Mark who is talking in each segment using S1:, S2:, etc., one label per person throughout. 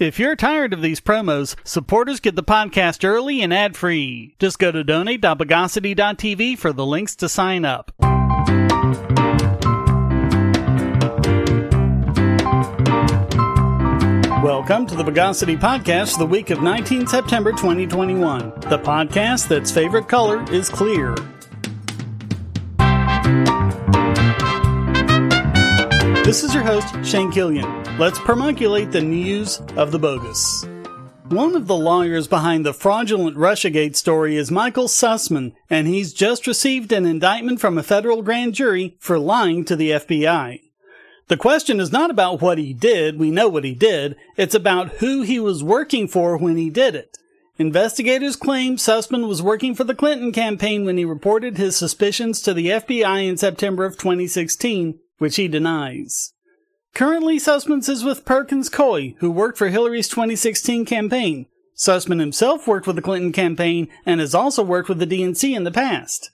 S1: If you're tired of these promos, supporters get the podcast early and ad free. Just go to donate.bogosity.tv for the links to sign up. Welcome to the Bogosity Podcast, the week of 19 September 2021. The podcast that's favorite color is clear. This is your host, Shane Killian. Let's permaculate the news of the bogus. One of the lawyers behind the fraudulent Russiagate story is Michael Sussmann, and he's just received an indictment from a federal grand jury for lying to the FBI. The question is not about what he did, we know what he did, it's about who he was working for when he did it. Investigators claim Sussmann was working for the Clinton campaign when he reported his suspicions to the FBI in September of 2016, which he denies. Currently, Sussmann is with Perkins Coie, who worked for Hillary's 2016 campaign. Sussmann himself worked with the Clinton campaign and has also worked with the DNC in the past.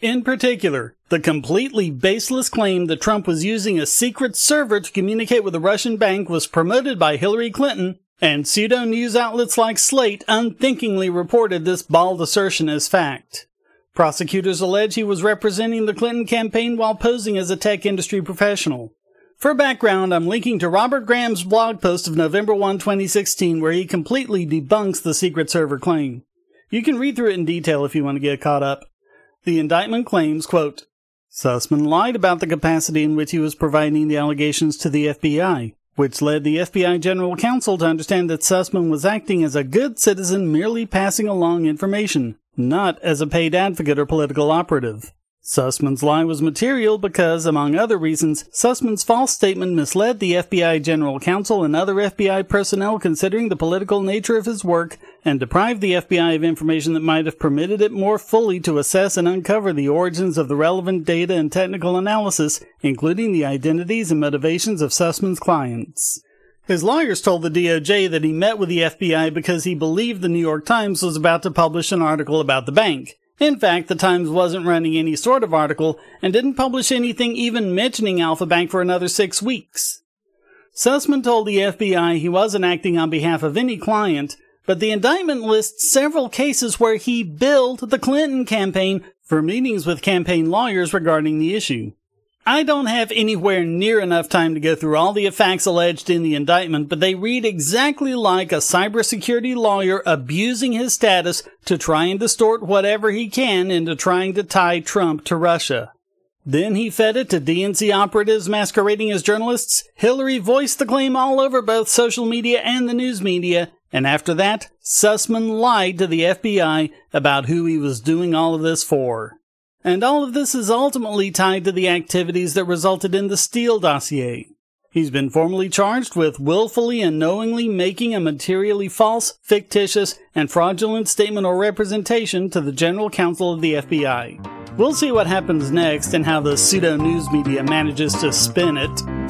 S1: In particular, the completely baseless claim that Trump was using a secret server to communicate with a Russian bank was promoted by Hillary Clinton, and pseudo news outlets like Slate unthinkingly reported this bald assertion as fact. Prosecutors allege he was representing the Clinton campaign while posing as a tech industry professional. For background, I'm linking to Robert Graham's blog post of November 1, 2016, where he completely debunks the secret server claim. You can read through it in detail if you want to get caught up. The indictment claims, quote, Sussmann lied about the capacity in which he was providing the allegations to the FBI, which led the FBI General Counsel to understand that Sussmann was acting as a good citizen merely passing along information, not as a paid advocate or political operative. Sussmann's lie was material because, among other reasons, Sussmann's false statement misled the FBI General Counsel and other FBI personnel considering the political nature of his work and deprived the FBI of information that might have permitted it more fully to assess and uncover the origins of the relevant data and technical analysis, including the identities and motivations of Sussmann's clients. His lawyers told the DOJ that he met with the FBI because he believed the New York Times was about to publish an article about the bank. In fact, the Times wasn't running any sort of article and didn't publish anything even mentioning Alpha Bank for another six weeks. Sussmann told the FBI he wasn't acting on behalf of any client, but the indictment lists several cases where he billed the Clinton campaign for meetings with campaign lawyers regarding the issue. I don't have anywhere near enough time to go through all the facts alleged in the indictment, but they read exactly like a cybersecurity lawyer abusing his status to try and distort whatever he can into trying to tie Trump to Russia. Then he fed it to DNC operatives masquerading as journalists. Hillary voiced the claim all over both social media and the news media. And after that, Sussmann lied to the FBI about who he was doing all of this for. And all of this is ultimately tied to the activities that resulted in the Steele dossier. He's been formally charged with willfully and knowingly making a materially false, fictitious, and fraudulent statement or representation to the General Counsel of the FBI. We'll see what happens next and how the pseudo news media manages to spin it.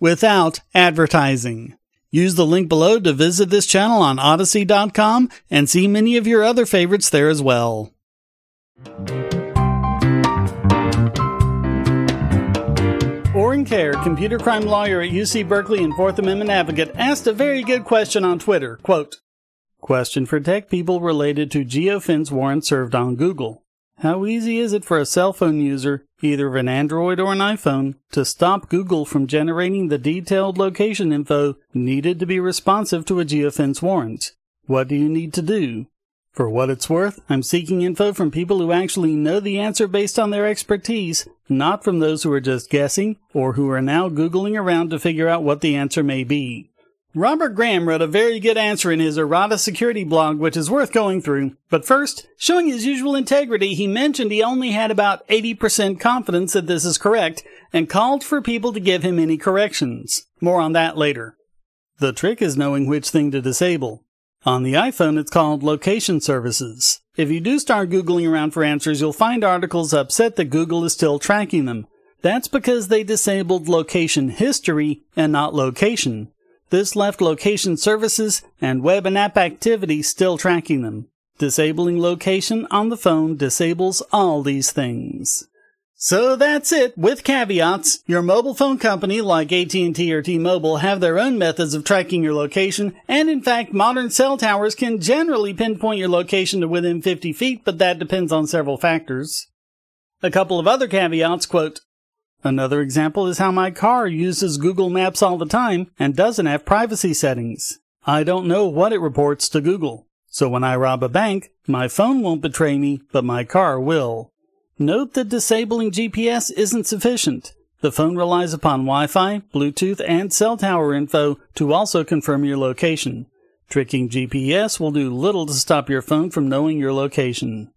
S1: without advertising. Use the link below to visit this channel on Odysee.com and see many of your other favorites there as well. Orin Kerr, computer crime lawyer at UC Berkeley and Fourth Amendment advocate, asked a very good question on Twitter. Quote, Question for tech people related to geofence warrants served on Google. How easy is it for a cell phone user, either of an Android or an iPhone, to stop Google from generating the detailed location info needed to be responsive to a geofence warrant? What do you need to do? For what it's worth, I'm seeking info from people who actually know the answer based on their expertise, not from those who are just guessing or who are now Googling around to figure out what the answer may be. Robert Graham wrote a very good answer in his Errata security blog, which is worth going through. But first, showing his usual integrity, he mentioned he only had about 80% confidence that this is correct and called for people to give him any corrections. More on that later. The trick is knowing which thing to disable. On the iPhone, it's called Location Services. If you do start Googling around for answers, you'll find articles upset that Google is still tracking them. That's because they disabled location history and not location. This left location services and web and app activity still tracking them. Disabling location on the phone disables all these things. So that's it, with caveats. Your mobile phone company like AT&T or T-Mobile have their own methods of tracking your location, and in fact, modern cell towers can generally pinpoint your location to within 50 feet, but that depends on several factors. A couple of other caveats, quote, Another example is how my car uses Google Maps all the time and doesn't have privacy settings. I don't know what it reports to Google. So when I rob a bank, my phone won't betray me, but my car will. Note that disabling GPS isn't sufficient. The phone relies upon Wi-Fi, Bluetooth, and cell tower info to also confirm your location. Tricking GPS will do little to stop your phone from knowing your location.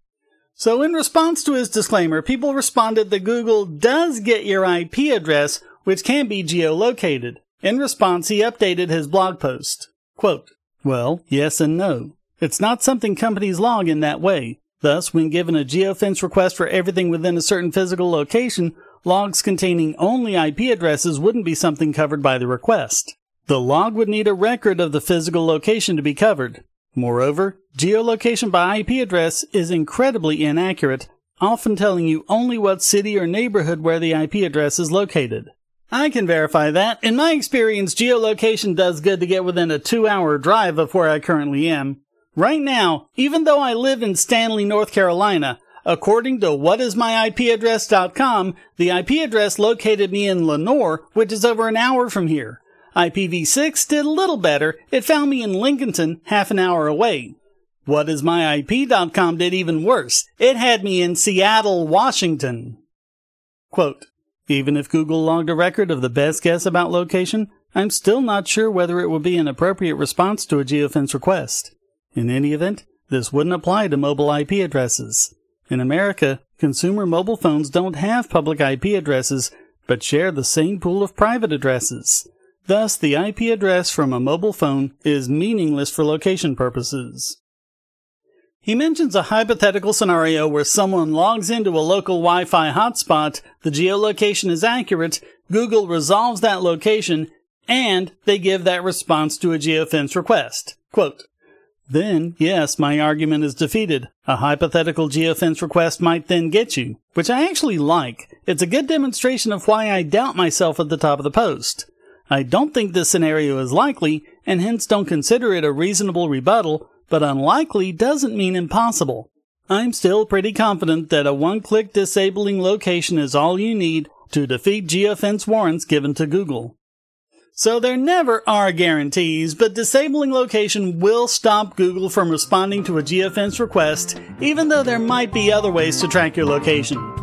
S1: So in response to his disclaimer, people responded that Google does get your IP address, which can be geolocated. In response, he updated his blog post. Quote, well, yes and no. It's not something companies log in that way. Thus, when given a geofence request for everything within a certain physical location, logs containing only IP addresses wouldn't be something covered by the request. The log would need a record of the physical location to be covered. Moreover, geolocation by IP address is incredibly inaccurate, often telling you only what city or neighborhood where the IP address is located. I can verify that. In my experience, geolocation does good to get within a two hour drive of where I currently am. Right now, even though I live in Stanley, North Carolina, according to whatismyipaddress.com, the IP address located me in Lenoir, which is over an hour from here. IPv6 did a little better. It found me in Lincolnton, half an hour away. Whatismyip.com did even worse. It had me in Seattle, Washington. Quote, even if Google logged a record of the best guess about location, I'm still not sure whether it would be an appropriate response to a geofence request. In any event, this wouldn't apply to mobile IP addresses. In America, consumer mobile phones don't have public IP addresses, but share the same pool of private addresses. Thus, the IP address from a mobile phone is meaningless for location purposes. He mentions a hypothetical scenario where someone logs into a local Wi-Fi hotspot, the geolocation is accurate, Google resolves that location, and they give that response to a geofence request. Quote, then, yes, my argument is defeated. A hypothetical geofence request might then get you, which I actually like. It's a good demonstration of why I doubt myself at the top of the post. I don't think this scenario is likely, and hence don't consider it a reasonable rebuttal, but unlikely doesn't mean impossible. I'm still pretty confident that a one-click disabling location is all you need to defeat geofence warrants given to Google. So there never are guarantees, but disabling location will stop Google from responding to a geofence request, even though there might be other ways to track your location.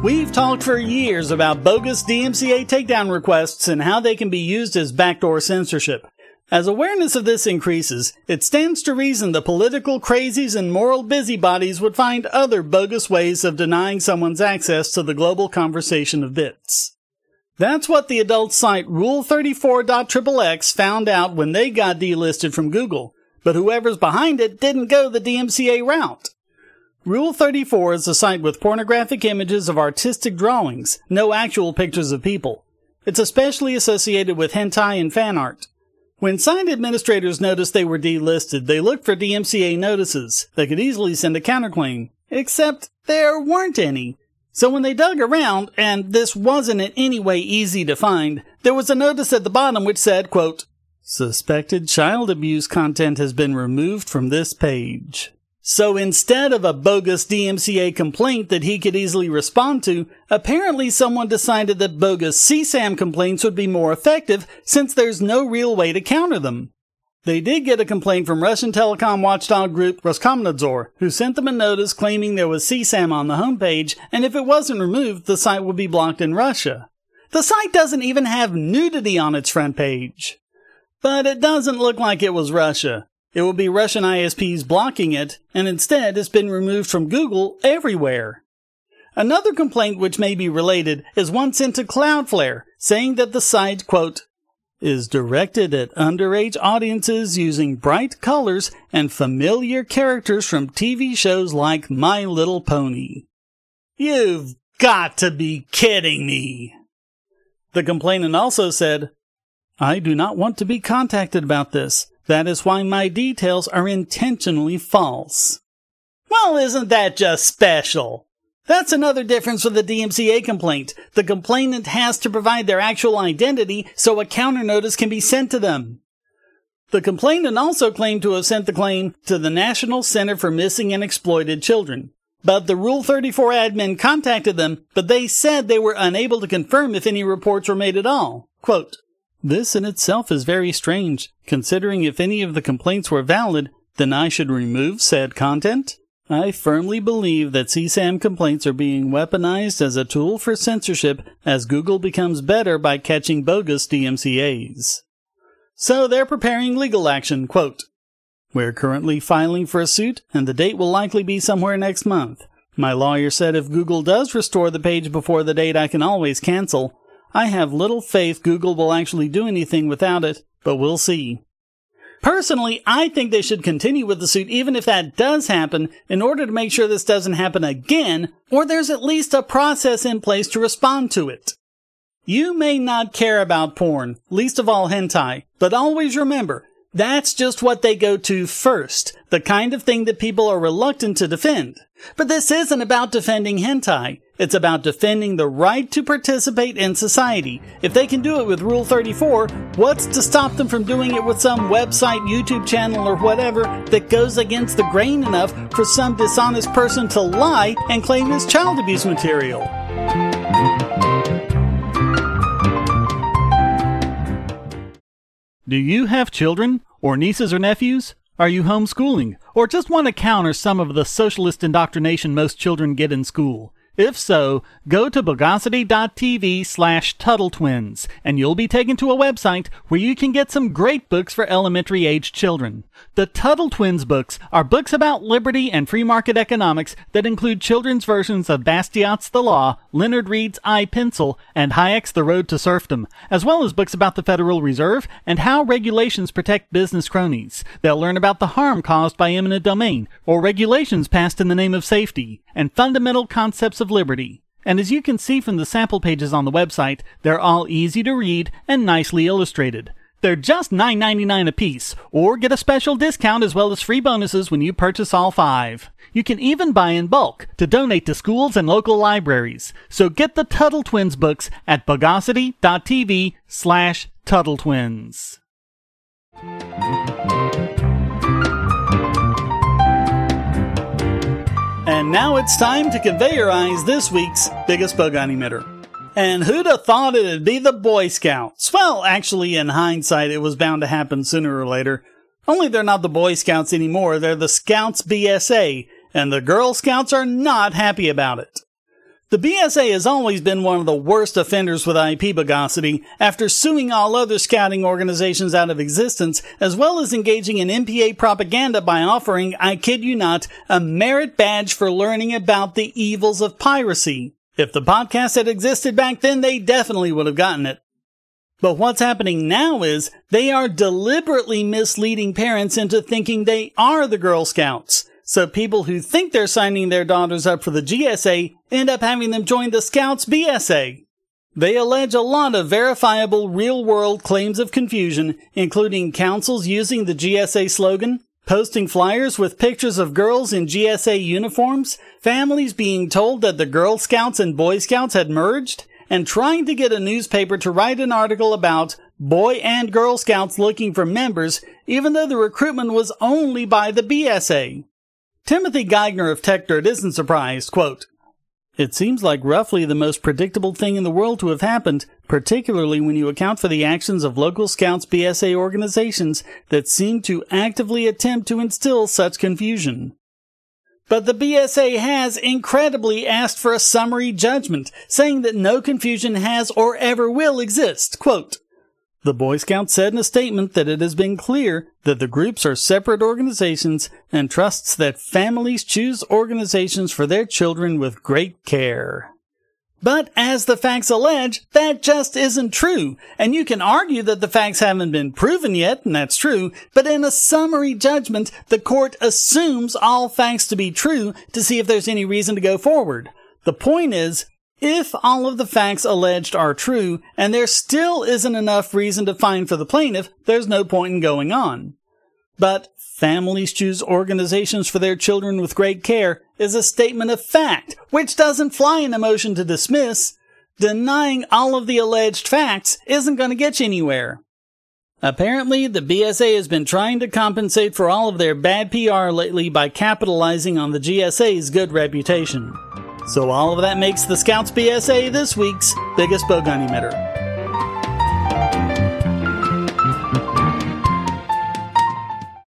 S1: We've talked for years about bogus DMCA takedown requests and how they can be used as backdoor censorship. As awareness of this increases, it stands to reason the political crazies and moral busybodies would find other bogus ways of denying someone's access to the global conversation of bits. That's what the adult site Rule34.xxx found out when they got delisted from Google, but whoever's behind it didn't go the DMCA route. Rule 34 is a site with pornographic images of artistic drawings, no actual pictures of people. It's especially associated with hentai and fan art. When site administrators noticed they were delisted, they looked for DMCA notices. They could easily send a counterclaim. Except there weren't any. So when they dug around, and this wasn't in any way easy to find, there was a notice at the bottom which said, quote, Suspected child abuse content has been removed from this page. So instead of a bogus DMCA complaint that he could easily respond to, apparently someone decided that bogus CSAM complaints would be more effective since there's no real way to counter them. They did get a complaint from Russian telecom watchdog group Roskomnadzor, who sent them a notice claiming there was CSAM on the homepage, and if it wasn't removed, the site would be blocked in Russia. The site doesn't even have nudity on its front page. But it doesn't look like it was Russia. It will be Russian ISPs blocking it, and instead it's been removed from Google everywhere. Another complaint which may be related is one sent to Cloudflare, saying that the site, quote, is directed at underage audiences using bright colors and familiar characters from TV shows like My Little Pony. You've got to be kidding me! The complainant also said, I do not want to be contacted about this. That is why my details are intentionally false. Well, isn't that just special? That's another difference with the DMCA complaint. The complainant has to provide their actual identity so a counter notice can be sent to them. The complainant also claimed to have sent the claim to the National Center for Missing and Exploited Children. But the Rule 34 admin contacted them, but they said they were unable to confirm if any reports were made at all. Quote, this in itself is very strange, considering if any of the complaints were valid, then I should remove said content? I firmly believe that CSAM complaints are being weaponized as a tool for censorship as Google becomes better by catching bogus DMCAs. So they're preparing legal action, quote, We're currently filing for a suit, and the date will likely be somewhere next month. My lawyer said if Google does restore the page before the date, I can always cancel. I have little faith Google will actually do anything without it, but we'll see. Personally, I think they should continue with the suit even if that does happen in order to make sure this doesn't happen again, or there's at least a process in place to respond to it. You may not care about porn, least of all hentai, but always remember, that's just what they go to first, the kind of thing that people are reluctant to defend. But this isn't about defending hentai. It's about defending the right to participate in society. If they can do it with Rule 34, what's to stop them from doing it with some website, YouTube channel, or whatever that goes against the grain enough for some dishonest person to lie and claim it's child abuse material?
S2: Do you have children, or nieces or nephews? Are you homeschooling, or just want to counter some of the socialist indoctrination most children get in school? If so, go to bogosity.tv slash Tuttle Twins, and you'll be taken to a website where you can get some great books for elementary age children. The Tuttle Twins books are books about liberty and free market economics that include children's versions of Bastiat's The Law, Leonard Read's I Pencil, and Hayek's The Road to Serfdom, as well as books about the Federal Reserve and how regulations protect business cronies. They'll learn about the harm caused by eminent domain, or regulations passed in the name of safety, and fundamental concepts of liberty. And as you can see from the sample pages on the website, they're all easy to read and nicely illustrated. They're just $9.99 a piece, or get a special discount as well as free bonuses when you purchase all five. You can even buy in bulk to donate to schools and local libraries. So get the Tuttle Twins books at bogosity.tv slash Tuttle Twins.
S1: And now it's time to conveyorize this week's biggest bogon emitter. And who'd have thought it'd be the Boy Scouts? Well, actually, in hindsight, it was bound to happen sooner or later. Only they're not the Boy Scouts anymore, they're the Scouts BSA, and the Girl Scouts are not happy about it. The BSA has always been one of the worst offenders with IP bogosity after suing all other scouting organizations out of existence, as well as engaging in MPA propaganda by offering, I kid you not, a merit badge for learning about the evils of piracy. If the podcast had existed back then, they definitely would have gotten it. But what's happening now is they are deliberately misleading parents into thinking they are the Girl Scouts. So people who think they're signing their daughters up for the GSA end up having them join the Scouts BSA. They allege a lot of verifiable real world claims of confusion, including councils using the GSA slogan, posting flyers with pictures of girls in GSA uniforms, families being told that the Girl Scouts and Boy Scouts had merged, and trying to get a newspaper to write an article about Boy and Girl Scouts looking for members, even though the recruitment was only by the BSA. Timothy Geigner of TechDirt isn't surprised. Quote, it seems like roughly the most predictable thing in the world to have happened, particularly when you account for the actions of local Scouts BSA organizations that seem to actively attempt to instill such confusion. But the BSA has incredibly asked for a summary judgment, saying that no confusion has or ever will exist. Quote, the Boy Scouts said in a statement that it has been clear that the groups are separate organizations and trusts that families choose organizations for their children with great care. But as the facts allege, that just isn't true. And you can argue that the facts haven't been proven yet, and that's true, but in a summary judgment, the court assumes all facts to be true to see if there's any reason to go forward. The point is, if all of the facts alleged are true, and there still isn't enough reason to find for the plaintiff, there's no point in going on. But families choose organizations for their children with great care is a statement of fact, which doesn't fly in a motion to dismiss. Denying all of the alleged facts isn't going to get you anywhere. Apparently, the BSA has been trying to compensate for all of their bad PR lately by capitalizing on the GSA's good reputation. So all of that makes the Scouts BSA this week's biggest bogon emitter.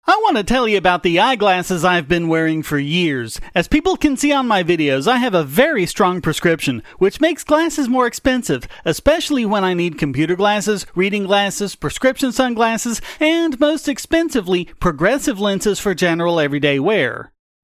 S1: I want to tell you about the eyeglasses I've been wearing for years. As people can see on my videos, I have a very strong prescription, which makes glasses more expensive, especially when I need computer glasses, reading glasses, prescription sunglasses, and most expensively, progressive lenses for general everyday wear.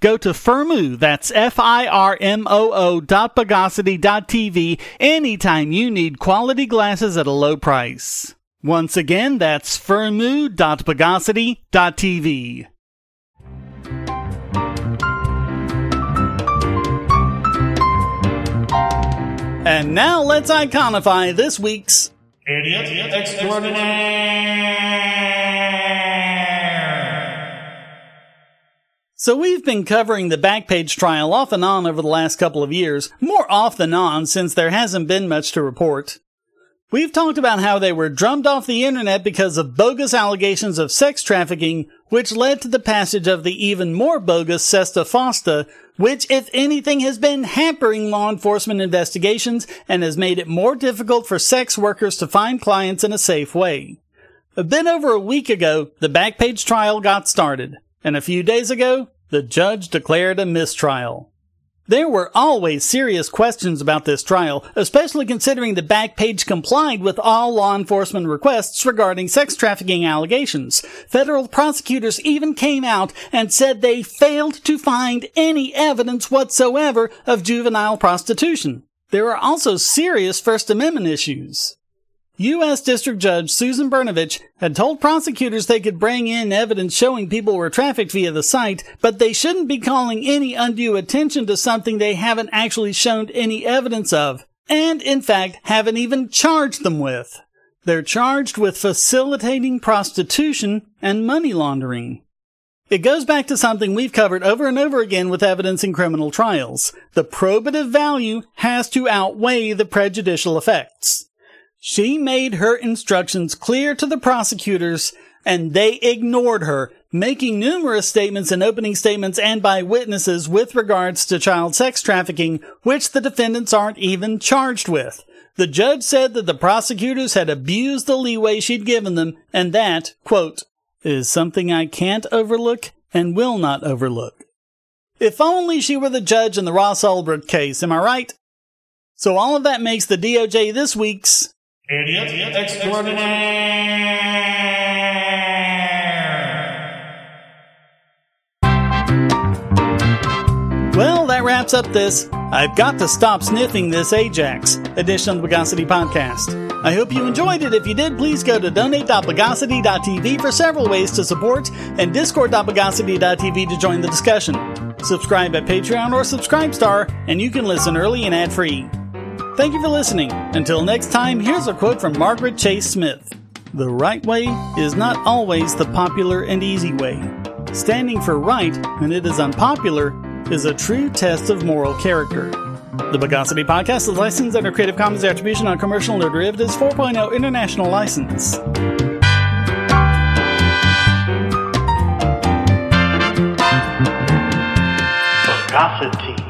S1: Go to Firmoo, that's F-I-R-M-O-O dot Bogosity dot TV anytime you need quality glasses at a low price. Once again, that's Firmoo dot Bogosity dot TV. And now let's iconify this week's Idiot Extraordinaire. So we've been covering the Backpage trial off and on over the last couple of years, more off than on since there hasn't been much to report. We've talked about how they were drummed off the internet because of bogus allegations of sex trafficking, which led to the passage of the even more bogus Sesta Fosta, which, if anything, has been hampering law enforcement investigations and has made it more difficult for sex workers to find clients in a safe way. A bit over a week ago, the Backpage trial got started, and a few days ago, the judge declared a mistrial. There were always serious questions about this trial, especially considering the Backpage complied with all law enforcement requests regarding sex trafficking allegations. Federal prosecutors even came out and said they failed to find any evidence whatsoever of juvenile prostitution. There are also serious First Amendment issues. U.S. District Judge Susan Brnovich had told prosecutors they could bring in evidence showing people were trafficked via the site, but they shouldn't be calling any undue attention to something they haven't actually shown any evidence of, and in fact haven't even charged them with. They're charged with facilitating prostitution and money laundering. It goes back to something we've covered over and over again with evidence in criminal trials. The probative value has to outweigh the prejudicial effects. She made her instructions clear to the prosecutors and they ignored her, making numerous statements in opening statements and by witnesses with regards to child sex trafficking, which the defendants aren't even charged with. The judge said that the prosecutors had abused the leeway she'd given them, and that, quote, is something I can't overlook and will not overlook. If only she were the judge in the Ross Ulbricht case, am I right? So all of that makes the DOJ this week's
S3: Idiot extraordinaire.
S1: Well, that wraps up this I've Got to Stop Sniffing This Ajax edition of the Bogosity Podcast. I hope you enjoyed it. If you did, please go to donate.bogosity.tv for several ways to support and discord.bogosity.tv to join the discussion. Subscribe at Patreon or Subscribestar, and you can listen early and ad free. Thank you for listening. Until next time, here's a quote from Margaret Chase Smith The right way is not always the popular and easy way. Standing for right when it is unpopular is a true test of moral character. The Bogosity Podcast is licensed under Creative Commons Attribution on Commercial No Derivatives 4.0 International License.
S3: Bogosity.